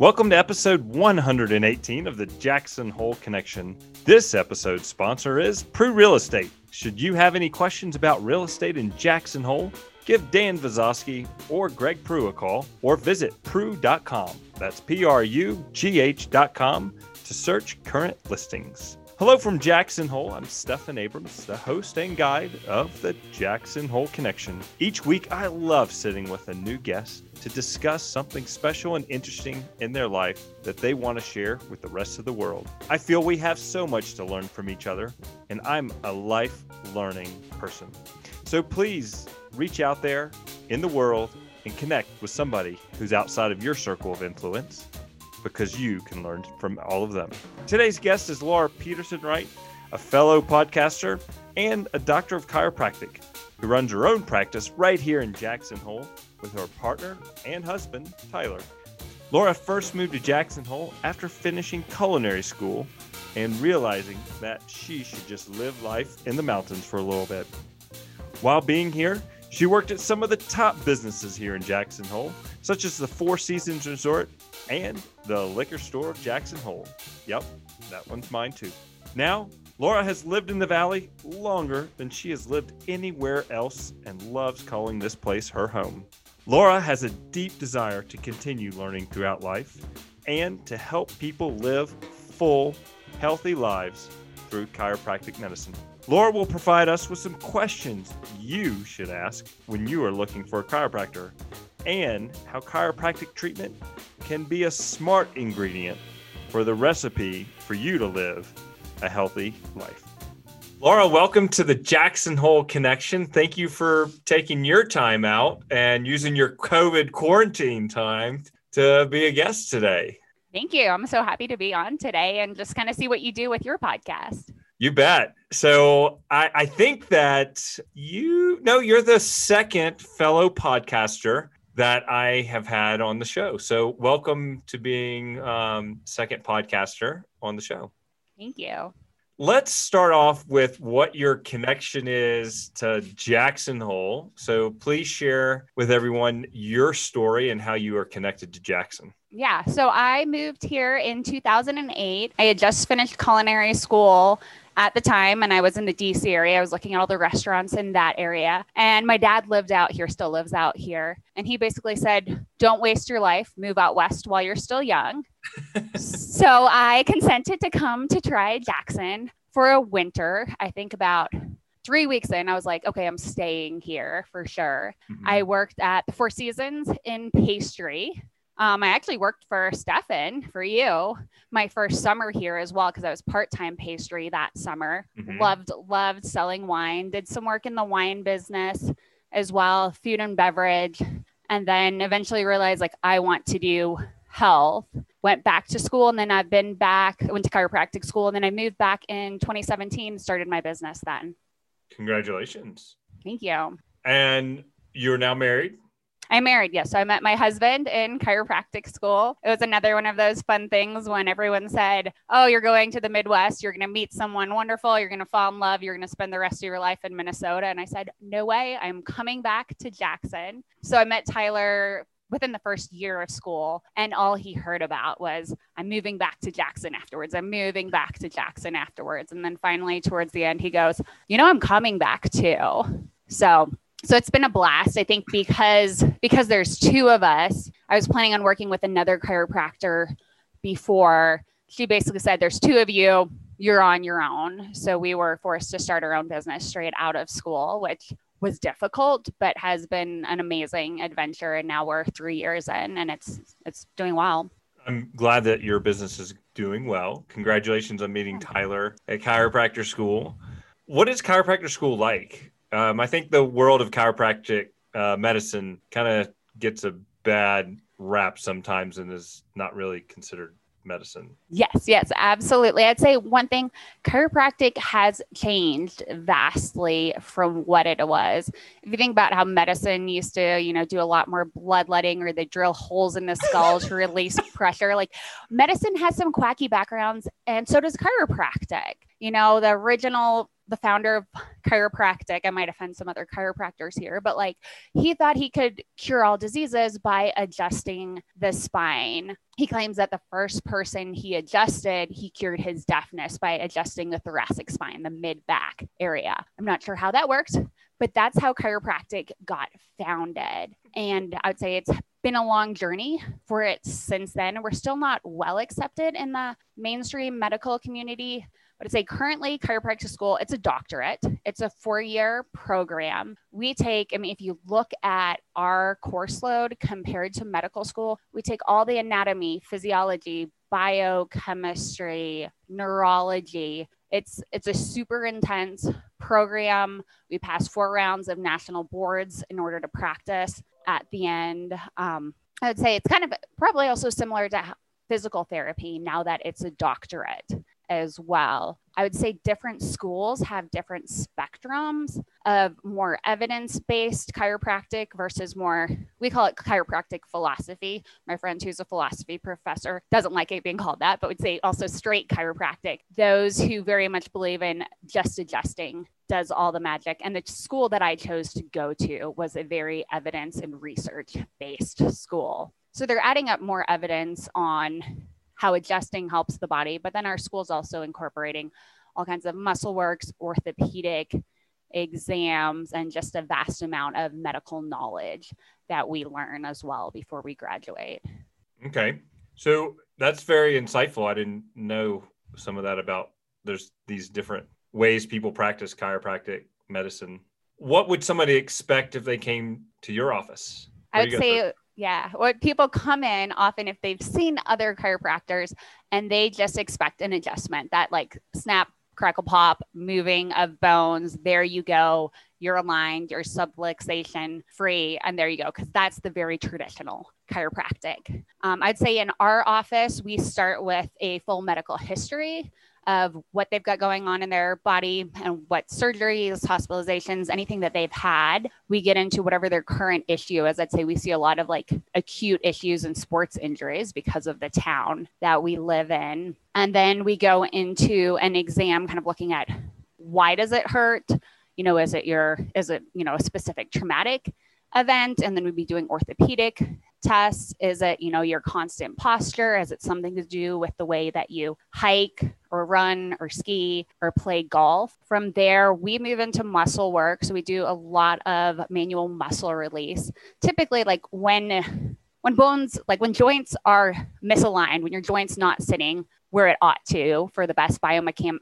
Welcome to episode 118 of the Jackson Hole Connection. This episode's sponsor is Prugh Real Estate. Should you have any questions about real estate in Jackson Hole, give Dan Vazowski or Greg Prugh a call or visit prugh.com. That's P R U G H.com to search current listings. Hello from Jackson Hole. I'm Stephan Abrams, the host and guide of the Jackson Hole Connection. Each week, I love sitting with a new guest to discuss something special and interesting in their life that they want to share with the rest of the world. I feel we have so much to learn from each other, and I'm a life learning person. So please reach out there in the world and connect with somebody who's outside of your circle of influence because you can learn from all of them. Today's guest is Laura Peterson Wright, a fellow podcaster and a doctor of chiropractic who runs her own practice right here in Jackson Hole with her partner and husband, Tyler. Laura first moved to Jackson Hole after finishing culinary school and realizing that she should just live life in the mountains for a little bit. While being here, she worked at some of the top businesses here in Jackson Hole, such as the Four Seasons Resort and the liquor store of Jackson Hole. Yep, that one's mine too. Now, Laura has lived in the valley longer than she has lived anywhere else and loves calling this place her home. Laura has a deep desire to continue learning throughout life and to help people live full, healthy lives through chiropractic medicine. Laura will provide us with some questions you should ask when you are looking for a chiropractor and how chiropractic treatment can be a smart ingredient for the recipe for you to live a healthy life. Laura, welcome to the Jackson Hole Connection. Thank you for taking your time out and using your COVID quarantine time to be a guest today. Thank you. I'm so happy to be on today and just kind of see what you do with your podcast. You bet. So I, I think that you know you're the second fellow podcaster that I have had on the show. So welcome to being um, second podcaster on the show. Thank you. Let's start off with what your connection is to Jackson Hole. So please share with everyone your story and how you are connected to Jackson. Yeah, so I moved here in 2008. I had just finished culinary school at the time and I was in the DC area. I was looking at all the restaurants in that area. And my dad lived out here, still lives out here. And he basically said, Don't waste your life, move out west while you're still young. so I consented to come to try Jackson for a winter. I think about three weeks in, I was like, okay, I'm staying here for sure. Mm-hmm. I worked at the Four Seasons in pastry. Um, I actually worked for Stephan for you my first summer here as well because I was part time pastry that summer. Mm-hmm. Loved loved selling wine. Did some work in the wine business as well, food and beverage, and then eventually realized like I want to do health. Went back to school and then I've been back. I went to chiropractic school and then I moved back in 2017. Started my business then. Congratulations. Thank you. And you're now married. I'm married. Yes. So I met my husband in chiropractic school. It was another one of those fun things when everyone said, Oh, you're going to the Midwest. You're going to meet someone wonderful. You're going to fall in love. You're going to spend the rest of your life in Minnesota. And I said, No way. I'm coming back to Jackson. So I met Tyler within the first year of school and all he heard about was i'm moving back to jackson afterwards i'm moving back to jackson afterwards and then finally towards the end he goes you know i'm coming back too so so it's been a blast i think because because there's two of us. I was planning on working with another chiropractor before. She basically said there's two of you. You're on your own. So we were forced to start our own business straight out of school which was difficult but has been an amazing adventure. And now we're three years in and it's it's doing well. I'm glad that your business is doing well. Congratulations on meeting tyler at chiropractor school. What is chiropractor school like um, I think the world of chiropractic uh, medicine kind of gets a bad rap sometimes and is not really considered medicine. Yes, yes, absolutely. I'd say one thing chiropractic has changed vastly from what it was. If you think about how medicine used to, you know, do a lot more bloodletting or they drill holes in the skull to release pressure, like medicine has some quacky backgrounds and so does chiropractic. You know, the original the founder of chiropractic. I might offend some other chiropractors here, but like he thought he could cure all diseases by adjusting the spine. He claims that the first person he adjusted, he cured his deafness by adjusting the thoracic spine, the mid back area. I'm not sure how that worked, but that's how chiropractic got founded. And I would say it's been a long journey for it since then. We're still not well accepted in the mainstream medical community. But I'd say currently chiropractic school, it's a doctorate. It's a four-year program. We take, I mean, if you look at our course load compared to medical school, we take all the anatomy, physiology, biochemistry, neurology. It's it's a super intense program. We pass four rounds of national boards in order to practice at the end. Um, I would say it's kind of probably also similar to physical therapy now that it's a doctorate as well. I would say different schools have different spectrums of more evidence based chiropractic versus more, we call it chiropractic philosophy. My friend who's a philosophy professor doesn't like it being called that, but would say also straight chiropractic. Those who very much believe in just adjusting does all the magic. And the school that I chose to go to was a very evidence and research based school. So they're adding up more evidence on how adjusting helps the body, but then our school's also incorporating all kinds of muscle works, orthopedic exams, and just a vast amount of medical knowledge that we learn as well before we graduate. Okay. So that's very insightful. I didn't know some of that about there's these different ways people practice chiropractic medicine. What would somebody expect if they came to your office? I would say, yeah, what people come in often if they've seen other chiropractors and they just expect an adjustment that like snap, crackle, pop, moving of bones. There you go. You're aligned, you're subluxation free, and there you go. Because that's the very traditional chiropractic. Um, I'd say in our office, we start with a full medical history of what they've got going on in their body and what surgeries, hospitalizations, anything that they've had. We get into whatever their current issue is. I'd say we see a lot of like acute issues and sports injuries because of the town that we live in. And then we go into an exam kind of looking at why does it hurt? You know, is it your, is it, you know, a specific traumatic event? And then we'd be doing orthopedic tests? Is it, you know, your constant posture? Is it something to do with the way that you hike or run or ski or play golf? From there, we move into muscle work. So we do a lot of manual muscle release. Typically, like when when bones, like when joints are misaligned, when your joint's not sitting where it ought to for the best biomechan-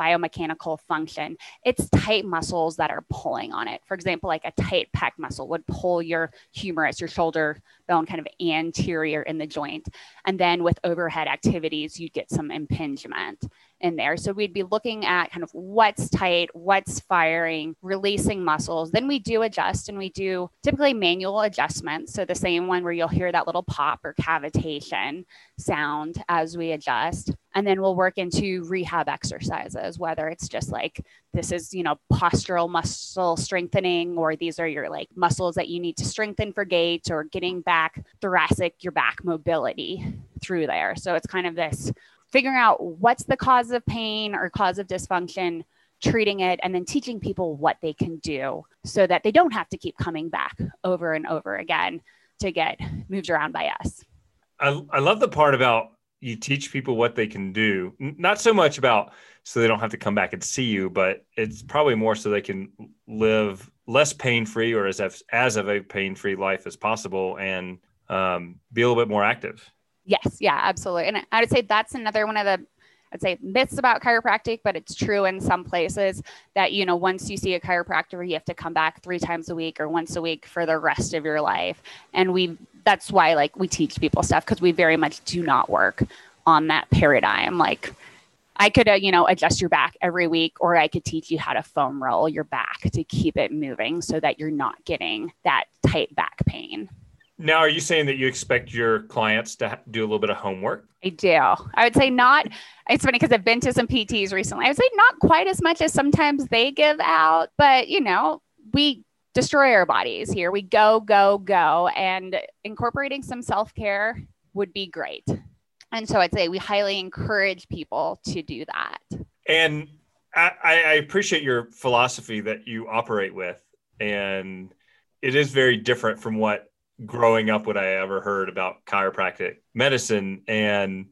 biomechanical function. It's tight muscles that are pulling on it. For example, like a tight pec muscle would pull your humerus, your shoulder bone kind of anterior in the joint. And then with overhead activities, you'd get some impingement in there. So we'd be looking at kind of what's tight, what's firing, releasing muscles. Then we do adjust and we do typically manual adjustments. So the same one where you'll hear that little pop or cavitation sound as we adjust. And then we'll work into rehab exercises, whether it's just like this is, you know, postural muscle strengthening, or these are your like muscles that you need to strengthen for gait or getting back thoracic, your back mobility through there. So it's kind of this figuring out what's the cause of pain or cause of dysfunction, treating it, and then teaching people what they can do so that they don't have to keep coming back over and over again to get moved around by us. I, I love the part about you teach people what they can do, not so much about so they don't have to come back and see you, but it's probably more so they can live less pain free or as, as of a pain free life as possible and um, be a little bit more active. Yes, yeah, absolutely. And I would say that's another one of the I'd say myths about chiropractic, but it's true in some places that, you know, once you see a chiropractor, you have to come back three times a week or once a week for the rest of your life. And we, that's why like we teach people stuff because we very much do not work on that paradigm. Like I could, uh, you know, adjust your back every week, or I could teach you how to foam roll your back to keep it moving so that you're not getting that tight back pain. Now, are you saying that you expect your clients to do a little bit of homework? I do. I would say not. It's funny because I've been to some PTs recently. I would say not quite as much as sometimes they give out, but you know, we destroy our bodies here. We go, go, go, and incorporating some self care would be great. And so I'd say we highly encourage people to do that. And I, I appreciate your philosophy that you operate with, and it is very different from what growing up would I ever heard about chiropractic medicine. And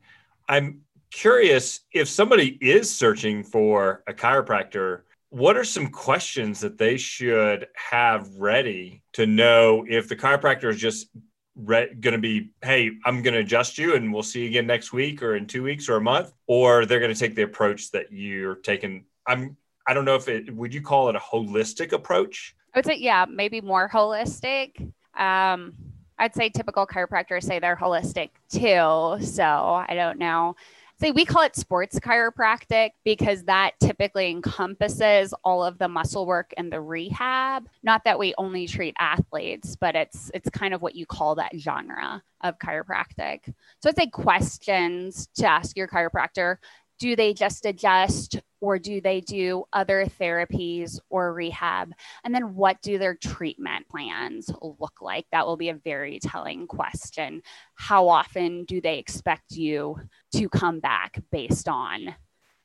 I'm curious if somebody is searching for a chiropractor, what are some questions that they should have ready to know if the chiropractor is just re- going to be, hey, I'm going to adjust you and we'll see you again next week or in two weeks or a month, or they're going to take the approach that you're taking. I'm, I don't know if it, would you call it a holistic approach? I would say, yeah, maybe more holistic. Um, I'd say typical chiropractors say they're holistic too. So I don't know say we call it sports chiropractic because that typically encompasses all of the muscle work and the rehab. Not that we only treat athletes, but it's it's kind of what you call that genre of chiropractic. So I'd say questions to ask your chiropractor. Do they just adjust or do they do other therapies or rehab? And then what do their treatment plans look like? That will be a very telling question. How often do they expect you to come back based on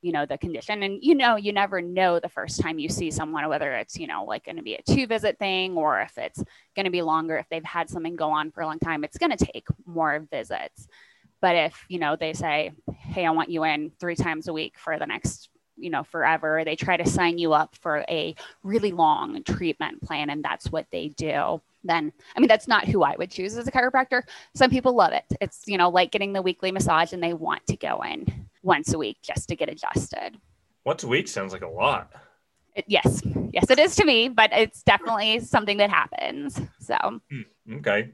you know the condition and you know you never know the first time you see someone whether it's you know like going to be a two visit thing or if it's going to be longer if they've had something go on for a long time it's going to take more visits but if you know they say hey i want you in three times a week for the next you know forever they try to sign you up for a really long treatment plan and that's what they do then i mean that's not who i would choose as a chiropractor. Some people love it. It's you know like getting the weekly massage and they want to go in once a week just to get adjusted. Once a week sounds like a lot. It, yes. Yes it is to me but it's definitely something that happens so. Hmm, okay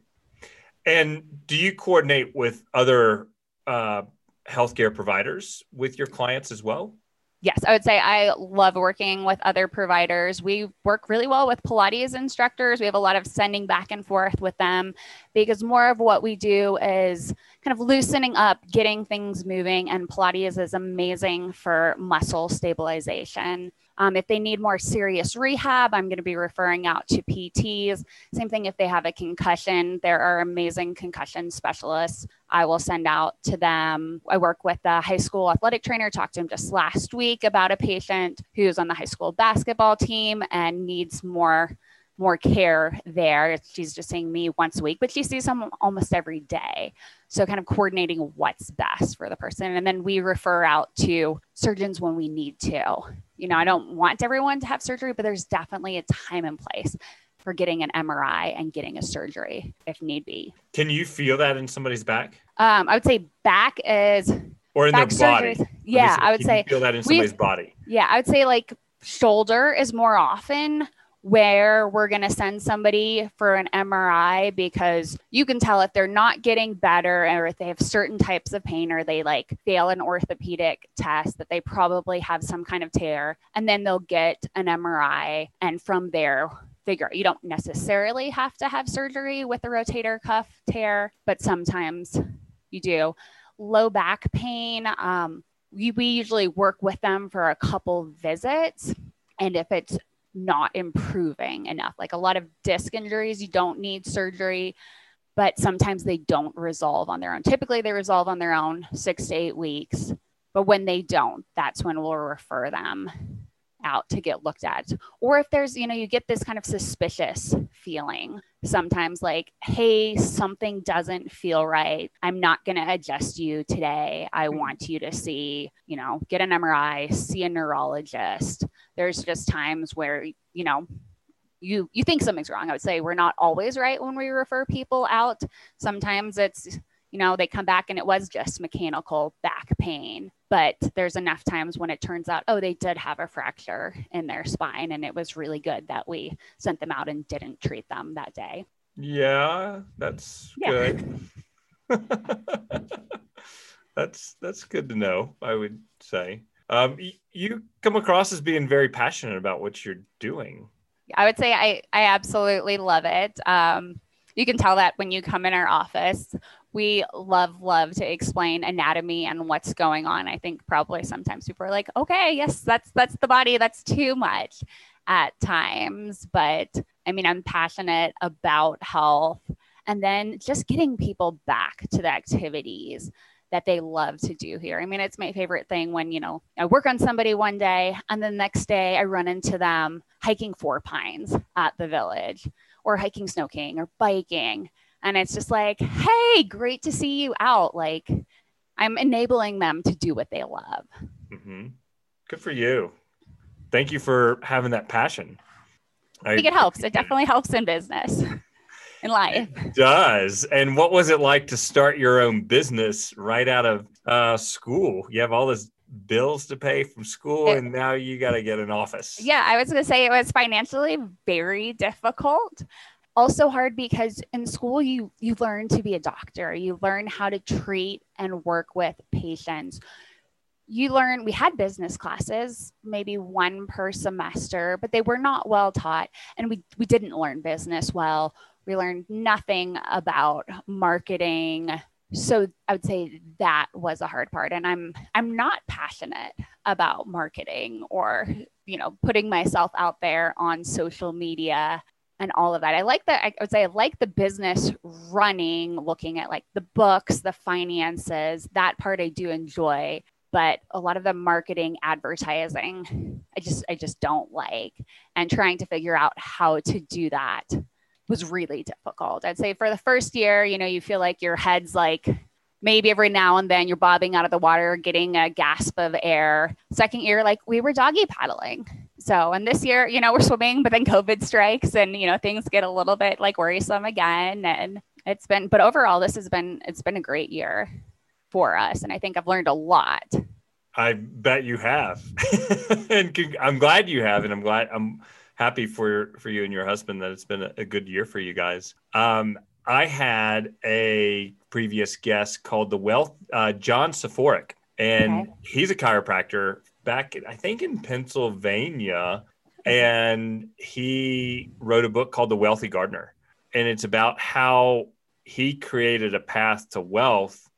and do you coordinate with other uh, healthcare providers with your clients as well yes, I would say I love working with other providers. We work really well with Pilates instructors. We have a lot of sending back and forth with them because more of what we do is kind of loosening up, getting things moving, and Pilates is amazing for muscle stabilization. Um, if they need more serious rehab, I'm going to be referring out to PTs. Same thing if they have a concussion, there are amazing concussion specialists. I will send out to them. I work with a high school athletic trainer, talked to him just last week about a patient who's on the high school basketball team and needs more more care there. She's just seeing me once a week, but she sees them almost every day. So, kind of coordinating what's best for the person. And then we refer out to surgeons when we need to. You know, I don't want everyone to have surgery, but there's definitely a time and place for getting an MRI and getting a surgery if need be. Can you feel that in somebody's back? Um, I would say back is or in their body. Yeah, I would say feel that in somebody's body. Yeah, I would say like shoulder is more often where we're going to send somebody for an MRI because you can tell if they're not getting better or if they have certain types of pain or they like fail an orthopedic test that they probably have some kind of tear and then they'll get an MRI and from there figure you don't necessarily have to have surgery with a rotator cuff tear but sometimes you do. Low back pain um, we, we usually work with them for a couple visits and if it's not improving enough. Like a lot of disc injuries, you don't need surgery, but sometimes they don't resolve on their own. Typically, they resolve on their own six to eight weeks. But when they don't, that's when we'll refer them out to get looked at. Or if there's, you know, you get this kind of suspicious feeling sometimes like, hey, something doesn't feel right. I'm not going to adjust you today. I mm-hmm. want you to see, you know, get an MRI, see a neurologist. There's just times where, you know, you you think something's wrong. I would say we're not always right when we refer people out. Sometimes it's you know, they come back and it was just mechanical back pain. But there's enough times when it turns out, oh, they did have a fracture in their spine. And it was really good that we sent them out and didn't treat them that day. Yeah, that's yeah. good. that's that's good to know, I would say. Um, you come across as being very passionate about what you're doing. I would say I, I absolutely love it. Um, you can tell that when you come in our office we love love to explain anatomy and what's going on. I think probably sometimes people are like okay yes that's that's the body that's too much at times. But i mean i'm passionate about health and then just getting people back to the activities that they love to do here. I mean, it's my favorite thing when, you know, I work on somebody one day and the next day I run into them hiking Four Pines at the village or hiking Snow King or biking. And it's just like, hey, great to see you out. Like, I'm enabling them to do what they love. Mm-hmm. Good for you. Thank you for having that passion. I think it helps. It definitely helps in business, in life. It does. And what was it like to start your own business right out of uh, school? You have all this bills to pay from school it, and now you got to get an office. Yeah, I was going to say it was financially very difficult. Also hard because in school you you learn to be a doctor. You learn how to treat and work with patients. You learn we had business classes, maybe one per semester, but they were not well taught and we we didn't learn business well. We learned nothing about marketing, so i would say that was a hard part and i'm i'm not passionate about marketing or you know putting myself out there on social media and all of that. I like that i would say i like the business running looking at like the books the finances that part i do enjoy but a lot of the marketing advertising i just i just don't like and trying to figure out how to do that was really difficult. I'd say for the first year, you know, you feel like your head's like maybe every now and then you're bobbing out of the water, getting a gasp of air. Second year, like we were doggy paddling. So, and this year, you know, we're swimming, but then COVID strikes and, you know, things get a little bit like worrisome again. And it's been, but overall, this has been, it's been a great year for us. And I think I've learned a lot. I bet you have. and I'm glad you have. And I'm glad I'm, happy for for you and your husband that it's been a, a good year for you guys. Um, I had a previous guest called the Wealth uh, John Soforic, and okay. he's a chiropractor back, I think, in Pennsylvania, and he wrote a book called The Wealthy Gardener, and it's about how he created a path to wealth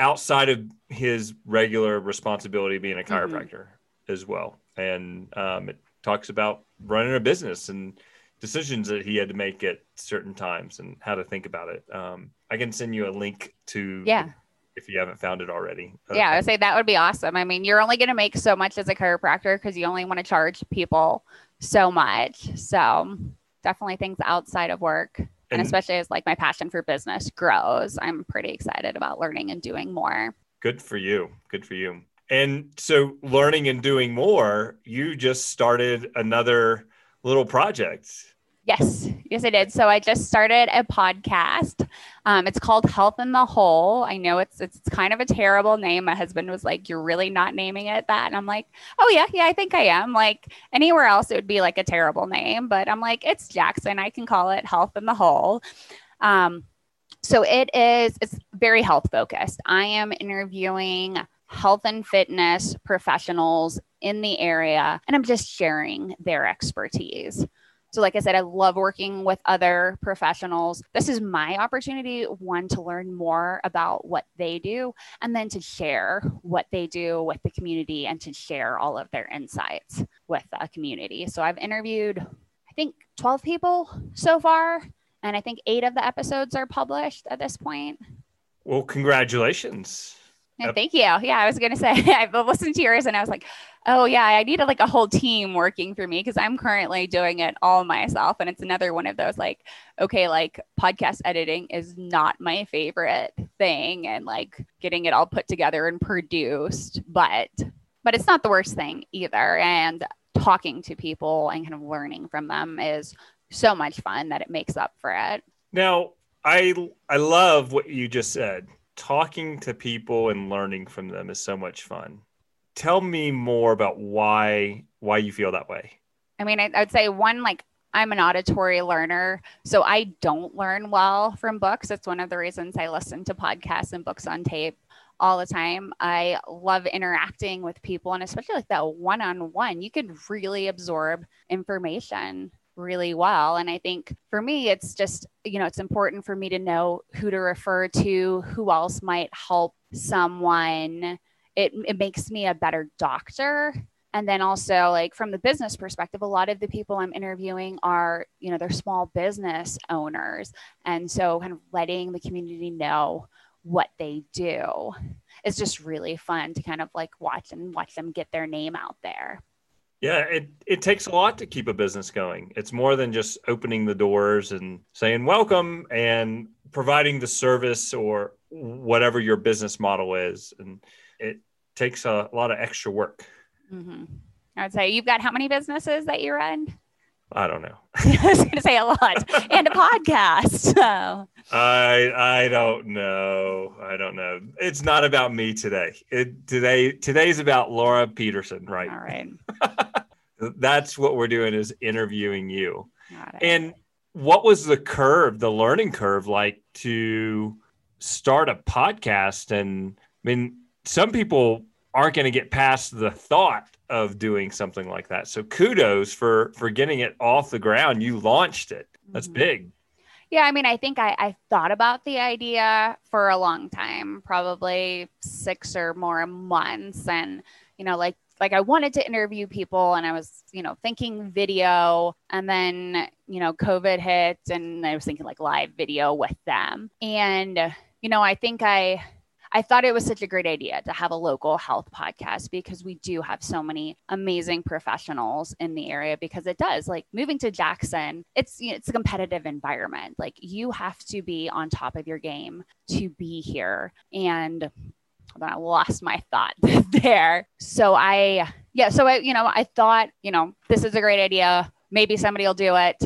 outside of his regular responsibility being a mm-hmm. chiropractor mm-hmm. as well, and um, it talks about running a business and decisions that he had to make at certain times and how to think about it. Um, I can send you a link to yeah. If you haven't found it already. Yeah, I would say that would be awesome. I mean, you're only going to make so much as a chiropractor because you only want to charge people so much. So definitely things outside of work. And, and especially as like my passion for business grows, I'm pretty excited about learning and doing more. Good for you. Good for you. And so, learning and doing more, you just started another little project. Yes, yes, I did. So I just started a podcast. Um, it's called Health in the Hole. I know it's, it's kind of a terrible name. My husband was like, "You're really not naming it that," and I'm like, "Oh yeah, yeah, I think I am." Like anywhere else, it would be like a terrible name, but I'm like, it's Jackson. I can call it Health in the Hole. Um, so it is. It's very health focused. I am interviewing health and fitness professionals in the area, and I'm just sharing their expertise. So, like I said, I love working with other professionals. This is my opportunity, one, to learn more about what they do, and then to share what they do with the community and to share all of their insights with the community. So, I've interviewed, I think, 12 people so far, and I think eight of the episodes are published at this point. Well, congratulations. Yep. Thank you. Yeah, I was gonna say I've listened to yours and I was like, oh yeah, I needed like a whole team working for me because I'm currently doing it all myself. And it's another one of those like, okay, like podcast editing is not my favorite thing and like getting it all put together and produced, but but it's not the worst thing either. And talking to people and kind of learning from them is so much fun that it makes up for it. Now, I I love what you just said talking to people and learning from them is so much fun. Tell me more about why why you feel that way. I mean, I, would say one like I'm an auditory learner, so I don't learn well from books. It's one of the reasons I listen to podcasts and books on tape all the time. I love interacting with people and especially like that one on one, you can really absorb information really well. And I think for me, it's just, you know, it's important for me to know who to refer to, who else might help someone. It, it makes me a better doctor. And then also, like from the business perspective, a lot of the people I'm interviewing are, you know, they're small business owners. And so, kind of letting the community know what they do. It's just really fun to kind of like watch and watch them get their name out there. Yeah, it, it takes a lot to keep a business going. It's more than just opening the doors and saying welcome and providing the service or whatever your business model is. And it takes a, lot of extra work. Mm-hmm. I would say you've got how many businesses that you run? I don't know. I was going to say a lot and a podcast. So I I don't know. I don't know. It's not about me today. It today today's about Laura Peterson Wright? All right. That's what we're doing is interviewing you. And what was the curve, the learning curve like to start a podcast and I mean some people aren't going to get past the thought of doing something like that. So kudos for for getting it off the ground. You launched it. That's mm-hmm. big. Yeah, I mean, I think I, I thought about the idea for a long time, probably six or more months. And, you know, like like I wanted to interview people and I was, you know, thinking video. And then, you know, COVID hit and I was thinking like live video with them. And, you know, I think I I thought it was such a great idea to have a local health podcast because we do have so many amazing professionals in the area because it does like moving to Jackson it's it's a competitive environment. Like you have to be on top of your game to be here. And then I lost my thought there so I yeah so I you know I thought you know this is a great idea maybe somebody will do it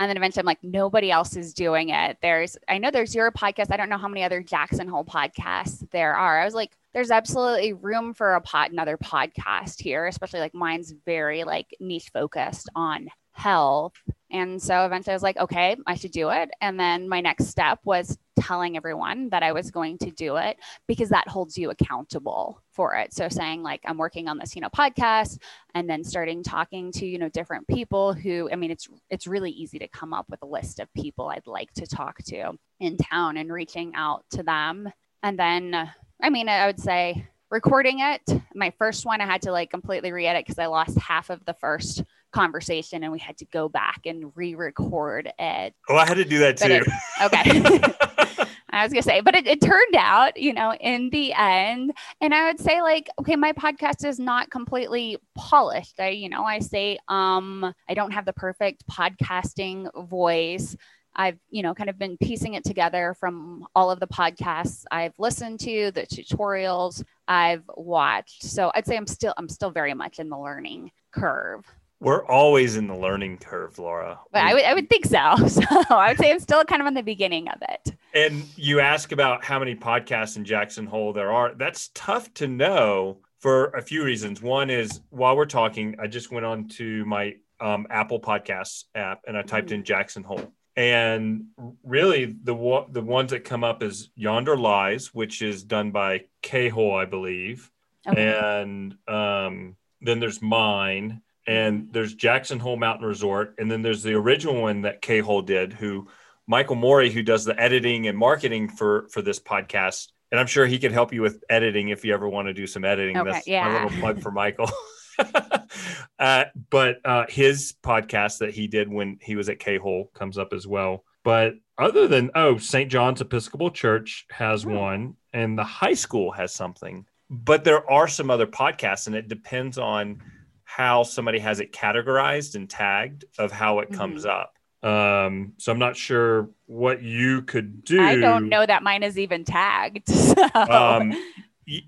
and then eventually I'm like, nobody else is doing it. There's, I know there's your podcast. I don't know how many other Jackson Hole podcasts there are. I was like, there's absolutely room for a pot, another podcast here, especially like mine's very like niche focused on health. And so eventually I was like, okay, I should do it. And then my next step was telling everyone that I was going to do it because that holds you accountable for it. So saying like I'm working on this, you know, podcast and then starting talking to, you know, different people who I mean it's it's really easy to come up with a list of people I'd like to talk to in town and reaching out to them. And then I mean I would say recording it, my first one I had to like completely re-edit because I lost half of the first conversation and we had to go back and re-record it. Oh, I had to do that too. It, okay. I was gonna say, but it, it, turned out, you know, in the end, and I would say like, okay, my podcast is not completely polished. I, you know, I say, um, I don't have the perfect podcasting voice. I've, you know, kind of been piecing it together from all of the podcasts I've listened to, the tutorials I've watched. So I'd say I'm still, I'm still very much in the learning curve. We're always in the learning curve, Laura. But I would, I would think so. So I would say I'm still kind of on the beginning of it. And you ask about how many podcasts in Jackson Hole there are. That's tough to know for a few reasons. One is while we're talking, I just went on to my um, Apple Podcasts app and I typed mm-hmm. in Jackson Hole. And really, the the ones that come up is Yonder Lies, which is done by Hole, I believe, okay. and um, then there's mine, and there's Jackson Hole Mountain Resort, and then there's the original one that Hole did, who Michael Moeri, who does the editing and marketing for for this podcast, and I'm sure he could help you with editing if you ever want to do some editing. Okay, That's yeah. my little plug for Michael. uh, but uh, his podcast that he did when he was at KHOL comes up as well. But other than oh, St. John's Episcopal Church has hmm. one, and the high school has something. But there are some other podcasts, and it depends on how somebody has it categorized and tagged of how it comes mm-hmm. up. Um, so I'm not sure what you could do. I don't know that mine is even tagged. So. Um,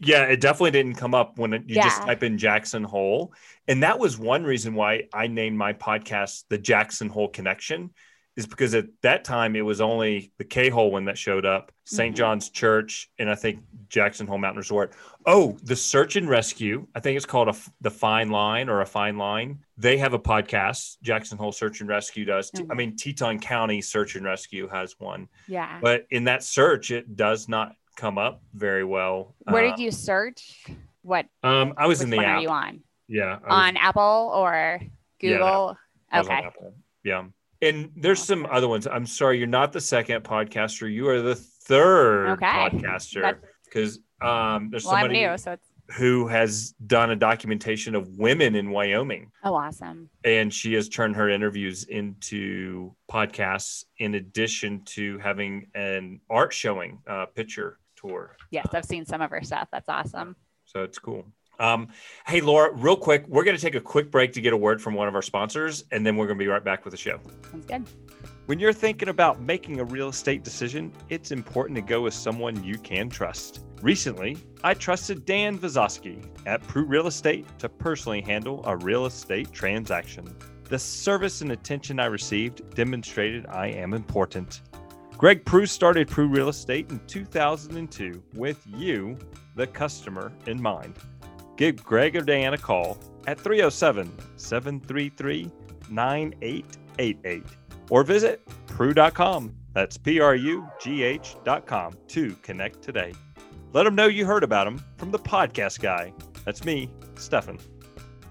yeah, it definitely didn't come up when it, you yeah. just type in Jackson Hole. And that was one reason why I named my podcast the Jackson Hole Connection is because at that time it was only the KHOL one that showed up, saint mm-hmm. John's Church, and I think Jackson Hole Mountain Resort. Oh, the Search and Rescue. I think it's called a, the Fine Line or a Fine Line. They have a podcast. Jackson Hole Search and Rescue does. Mm-hmm. I mean, Teton County Search and Rescue has one. Yeah. But in that search, it does not come up very well. Where uh, did you search? What? Um, I was in the app. Are you on? Yeah. On Apple or Google? Yeah. Okay. Yeah. And there's some other ones. I'm sorry, you're not the second podcaster. You are the third okay. podcaster because um, there's well, somebody new, so who has done a documentation of women in Wyoming. Oh, awesome! And she has turned her interviews into podcasts in addition to having an art showing, uh, picture tour. Yes, I've seen some of her stuff. That's awesome. So it's cool. Um, hey, Laura, real quick, we're going to take a quick break to get a word from one of our sponsors, and then we're going to be right back with the show. Sounds good. When you're thinking about making a real estate decision, it's important to go with someone you can trust. Recently, I trusted Dan Vazowski at Prugh Real Estate to personally handle a real estate transaction. The service and attention I received demonstrated I am important. Greg Prugh started Prugh Real Estate in 2002 with you, the customer, in mind. Give Greg or Dan a call at 307 733 9888 or visit prugh.com. That's P R U G H.com to connect today. Let them know you heard about them from the podcast guy. That's me, Stephan.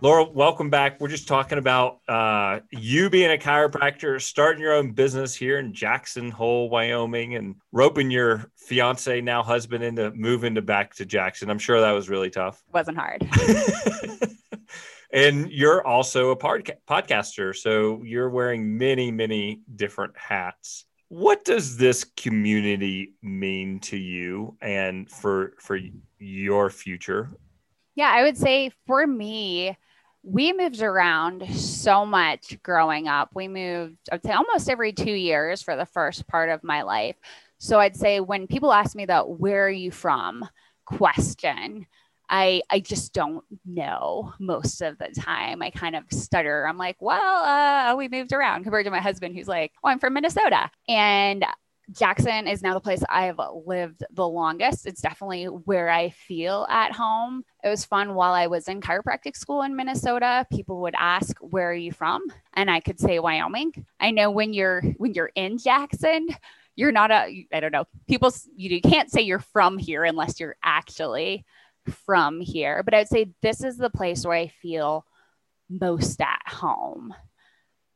Laura, welcome back. We're just talking about uh, you being a chiropractor, starting your own business here in Jackson Hole, Wyoming, and roping your fiance, now husband, into moving to back to Jackson. I'm sure that was really tough. Wasn't hard. and you're also a podca- podcaster, so you're wearing many, many different hats. What does this community mean to you and for for your future? Yeah, I would say for me, we moved around so much growing up. We moved, I'd say almost every two years for the first part of my life. So I'd say when people ask me that, where are you from question, I, I just don't know most of the time. I kind of stutter. I'm like, well, uh, we moved around compared to my husband who's like, oh, I'm from Minnesota. And Jackson is now the place I've lived the longest. It's definitely where I feel at home. It was fun while I was in chiropractic school in Minnesota. People would ask, "Where are you from?" and I could say Wyoming. I know when you're when you're in Jackson, you're not a I don't know. People you can't say you're from here unless you're actually from here. But I would say this is the place where I feel most at home.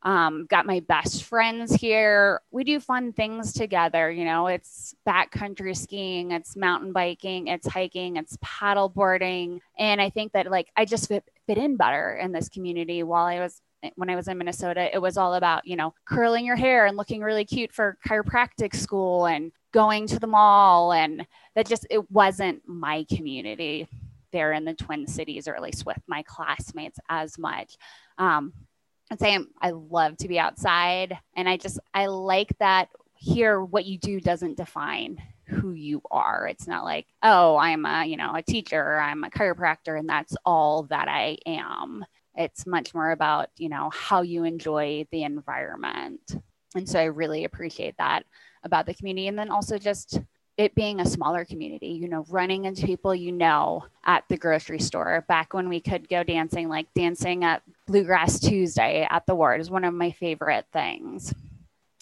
Um, got my best friends here. We do fun things together. You know, it's backcountry skiing, it's mountain biking, it's hiking, it's paddle boarding. And I think that like I just fit, fit in better in this community while I was when I was in Minnesota, it was all about, you know, curling your hair and looking really cute for chiropractic school and going to the mall. And that just, it wasn't my community there in the Twin Cities, or at least with my classmates as much. Um, I'd say I'm, I love to be outside. And I just, I like that here, what you do doesn't define who you are. It's not like, oh, I'm a, you know, a teacher, I'm a chiropractor, and that's all that I am. It's much more about, you know, how you enjoy the environment. And so I really appreciate that about the community. And then also just it being a smaller community, you know, running into people you know at the grocery store. Back when we could go dancing, like dancing at Bluegrass Tuesday at the Wort is one of my favorite things.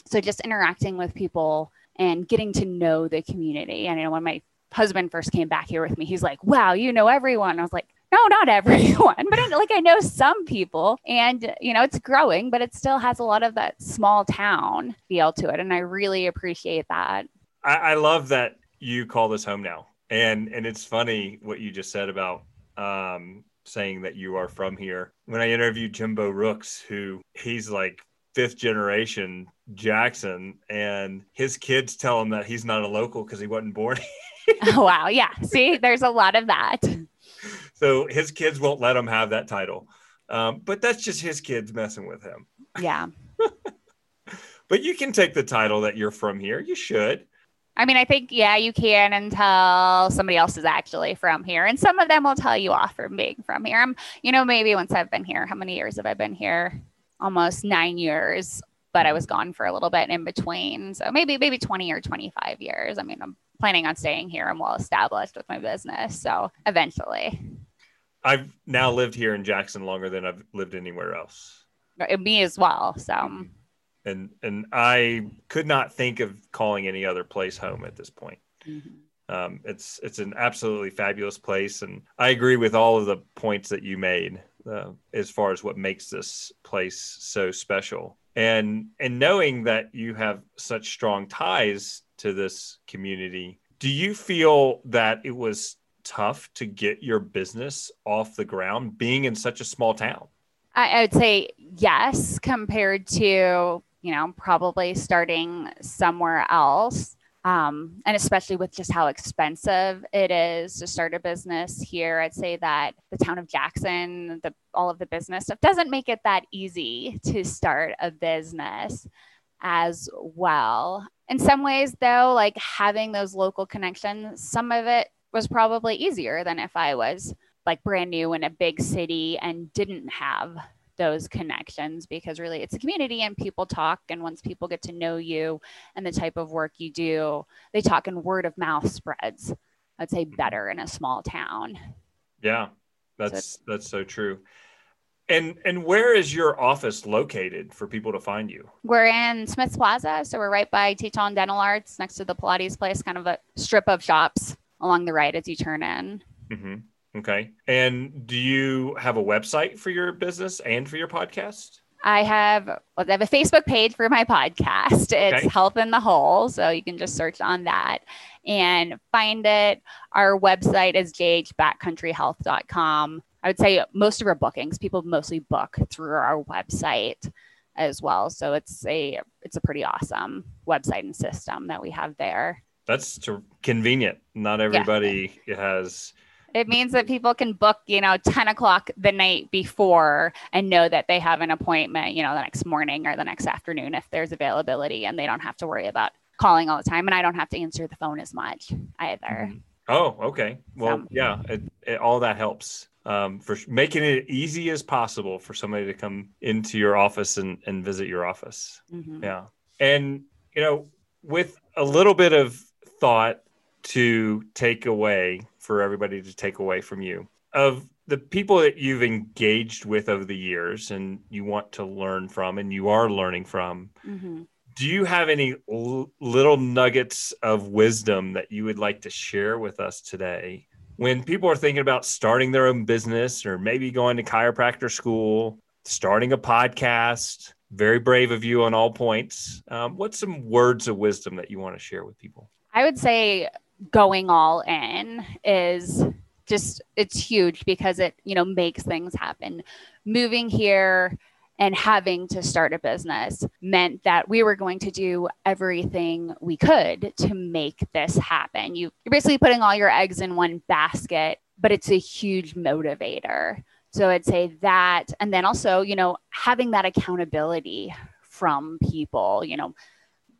So just interacting with people and getting to know the community. And you know, when my husband first came back here with me, he's like, "Wow, you know everyone." I was like, "No, not everyone, but like I know some people." And you know, it's growing, but it still has a lot of that small town feel to it, and I really appreciate that. I, I love that you call this home now, and and it's funny what you just said about um, saying that you are from here. When I interviewed Jimbo Rooks, who he's like fifth generation Jackson, and his kids tell him that he's not a local because he wasn't born. oh, wow. Yeah. See, there's a lot of that. So his kids won't let him have that title. Um, but that's just his kids messing with him. Yeah. but you can take the title that you're from here. You should. I mean, I think, yeah, you can until somebody else is actually from here. And some of them will tell you off for being from here. I'm, you know, maybe once I've been here, how many years have I been here? Almost nine years, but I was gone for a little bit in between. So maybe, maybe 20 or 25 years. I mean, I'm planning on staying here. I'm well established with my business. So eventually. I've now lived here in Jackson longer than I've lived anywhere else. Uh, me as well. So mm-hmm. And and I could not think of calling any other place home at this point. Mm-hmm. Um, it's it's an absolutely fabulous place, and I agree with all of the points that you made uh, as far as what makes this place so special. And and knowing that you have such strong ties to this community, do you feel that it was tough to get your business off the ground being in such a small town? I, I would say yes, compared to you know, probably starting somewhere else. Um, and especially with just how expensive it is to start a business here, I'd say that the town of Jackson, the, all of the business stuff doesn't make it that easy to start a business as well. In some ways, though, like having those local connections, some of it was probably easier than if I was like brand new in a big city and didn't have those connections because really it's a community and people talk and once people get to know you and the type of work you do they talk and word of mouth spreads i'd say better in a small town. Yeah that's so that's so true. And and where is your office located for people to find you? We're in smith's plaza so we're right by teton dental arts next to the pilates place kind of a strip of shops along the right as you turn in. Mm-hmm. Okay. And do you have a website for your business and for your podcast? I have well, I have a Facebook page for my podcast. It's okay. Health in the Hole, so you can just search on that and find it. Our website is jhbackcountryhealth.com. I would say most of our bookings, people mostly book through our website as well. So it's a it's a pretty awesome website and system that we have there. That's convenient. Not everybody yeah. has it means that people can book, you know, 10 o'clock the night before and know that they have an appointment, you know, the next morning or the next afternoon if there's availability and they don't have to worry about calling all the time. And I don't have to answer the phone as much either. Mm-hmm. Oh, okay. Well, so. yeah, it, it, all that helps um, for making it easy as possible for somebody to come into your office and, and visit your office. Mm-hmm. Yeah. And, you know, with a little bit of thought to take away for everybody to take away from you. Of the people that you've engaged with over the years and you want to learn from and you are learning from mm-hmm. do you have any l- little nuggets of wisdom that you would like to share with us today? When people are thinking about starting their own business or maybe going to chiropractor school starting a podcast very brave of you on all points um, what's some words of wisdom that you want to share with people? I would say going all in is just it's huge because it you know makes things happen. Moving here and having to start a business meant that we were going to do everything we could to make this happen. You, you're basically putting all your eggs in one basket but it's a huge motivator. So i'd say that and then also you know having that accountability from people you know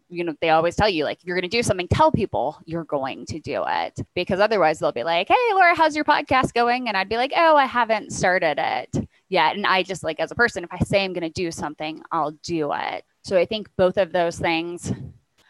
you know, they always tell you, like, if you're going to do something, tell people you're going to do it because otherwise they'll be like, Hey, Laura, how's your podcast going? And I'd be like, Oh, I haven't started it yet. And I just like, as a person, if I say I'm going to do something, I'll do it. So I think both of those things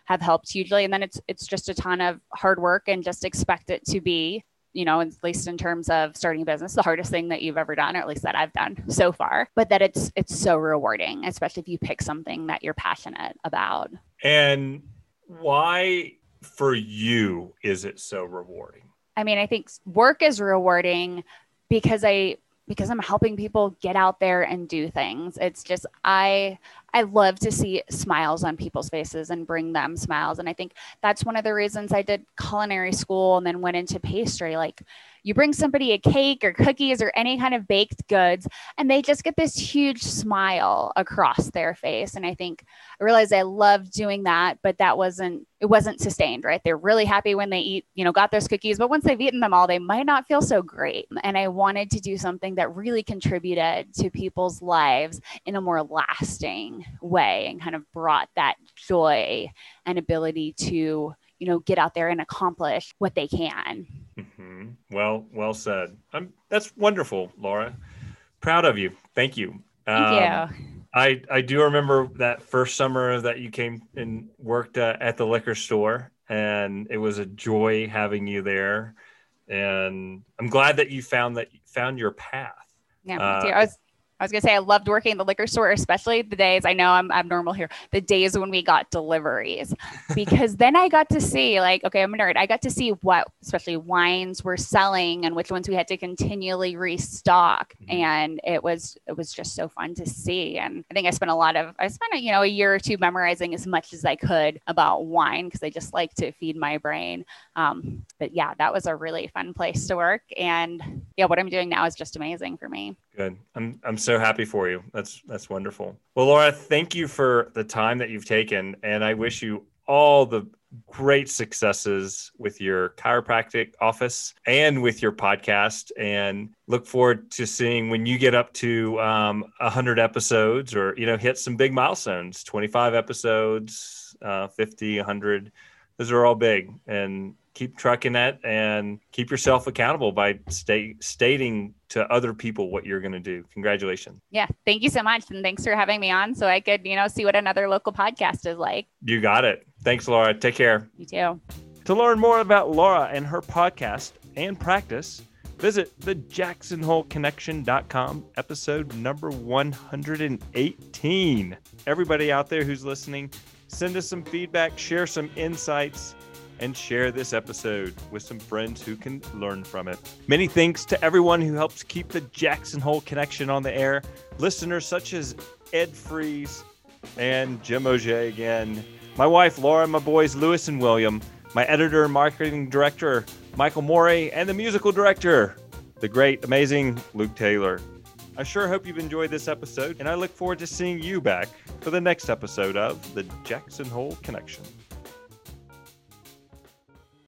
have helped hugely. And then it's, it's just a ton of hard work and just expect it to be you know, at least in terms of starting a business, the hardest thing that you've ever done, or at least that I've done so far. But that it's it's so rewarding, especially if you pick something that you're passionate about. And why for you is it so rewarding? I mean, I think work is rewarding because I because I'm helping people get out there and do things. It's just I I love to see smiles on people's faces and bring them smiles. And I think that's one of the reasons I did culinary school and then went into pastry. Like you bring somebody a cake or cookies or any kind of baked goods, and they just get this huge smile across their face. And I think I realized I loved doing that, but that wasn't it wasn't sustained, right? They're really happy when they eat, you know, got those cookies, but once they've eaten them all, they might not feel so great. And I wanted to do something that really contributed to people's lives in a more lasting way and kind of brought that joy and ability to you know get out there and accomplish what they can. Well well said. I'm, that's wonderful laura. Proud of you. Thank you. Thank um, you. I, I do remember that first summer that you came and worked uh, at the liquor store and it was a joy having you there. And i'm glad that you found that found your path. Yeah, uh, I was I was gonna say I loved working in the liquor store, especially the days I know I'm abnormal here, the days when we got deliveries, because then I got to see like, okay, I'm a nerd. I got to see what especially wines were selling and which ones we had to continually restock, mm-hmm. and it was it was just so fun to see. And I think I spent a lot of I spent a, you know a year or two memorizing as much as I could about wine because I just like to feed my brain. Um, but yeah, that was a really fun place to work, and yeah, what I'm doing now is just amazing for me. Good. I'm I'm so happy for you. That's that's wonderful. Well, Laura, thank you for the time that you've taken, and I wish you all the great successes with your chiropractic office and with your podcast. And look forward to seeing when you get up to um, 100 episodes or, you know, hit some big milestones 25 episodes, uh, 50, 100. Those are all big. And keep trucking it and keep yourself accountable by stay, stating to other people what you're going to do. Congratulations. Yeah. Thank you so much. And thanks for having me on so I could, you know, see what another local podcast is like. You got it. Thanks, Laura. Take care. You too. To learn more about Laura and her podcast and practice, visit the jacksonholeconnection.com episode number 118. Everybody out there who's listening, send us some feedback, share some insights and share this episode with some friends who can learn from it. Many thanks to everyone who helps keep the Jackson Hole connection on the air. Listeners such as Ed Fries and Jim Auger again. My wife Laura, my boys Lewis and William, my editor and marketing director Michael Moeri, and the musical director, the great, amazing Luke Taylor. I sure hope you've enjoyed this episode, and I look forward to seeing you back for the next episode of the Jackson Hole Connection.